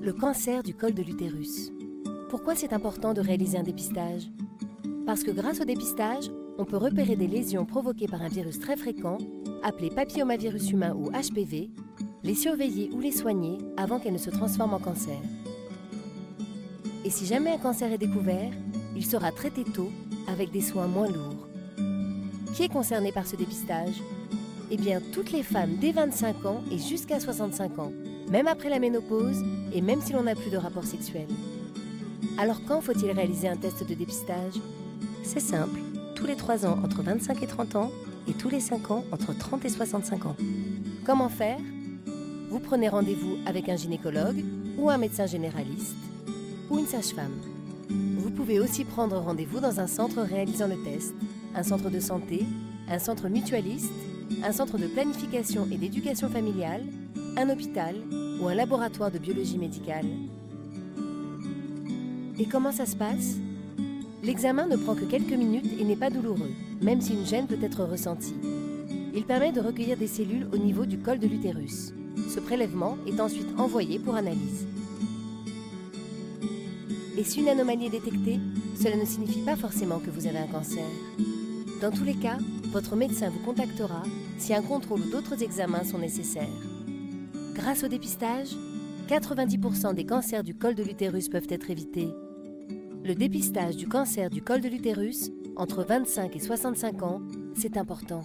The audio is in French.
Le cancer du col de l'utérus. Pourquoi c'est important de réaliser un dépistage? Parce que grâce au dépistage, on peut repérer des lésions provoquées par un virus très fréquent, appelé papillomavirus humain ou HPV, les surveiller ou les soigner avant qu'elles ne se transforment en cancer. Et si jamais un cancer est découvert, il sera traité tôt avec des soins moins lourds. Qui est concerné par ce dépistage? Eh bien, toutes les femmes dès 25 ans et jusqu'à 65 ans, même après la ménopause et même si l'on n'a plus de rapport sexuel. Alors quand faut-il réaliser un test de dépistage? C'est simple, tous les 3 ans entre 25 et 30 ans et tous les 5 ans entre 30 et 65 ans. Comment faire? Vous prenez rendez-vous avec un gynécologue ou un médecin généraliste ou une sage-femme. Vous pouvez aussi prendre rendez-vous dans un centre réalisant le test, un centre de santé, un centre mutualiste, un centre de planification et d'éducation familiale, un hôpital ou un laboratoire de biologie médicale. Et comment ça se passe? L'examen ne prend que quelques minutes et n'est pas douloureux, même si une gêne peut être ressentie. Il permet de recueillir des cellules au niveau du col de l'utérus. Ce prélèvement est ensuite envoyé pour analyse. Et si une anomalie est détectée, cela ne signifie pas forcément que vous avez un cancer. Dans tous les cas, votre médecin vous contactera si un contrôle ou d'autres examens sont nécessaires. Grâce au dépistage, 90% des cancers du col de l'utérus peuvent être évités. Le dépistage du cancer du col de l'utérus, entre 25 et 65 ans, c'est important.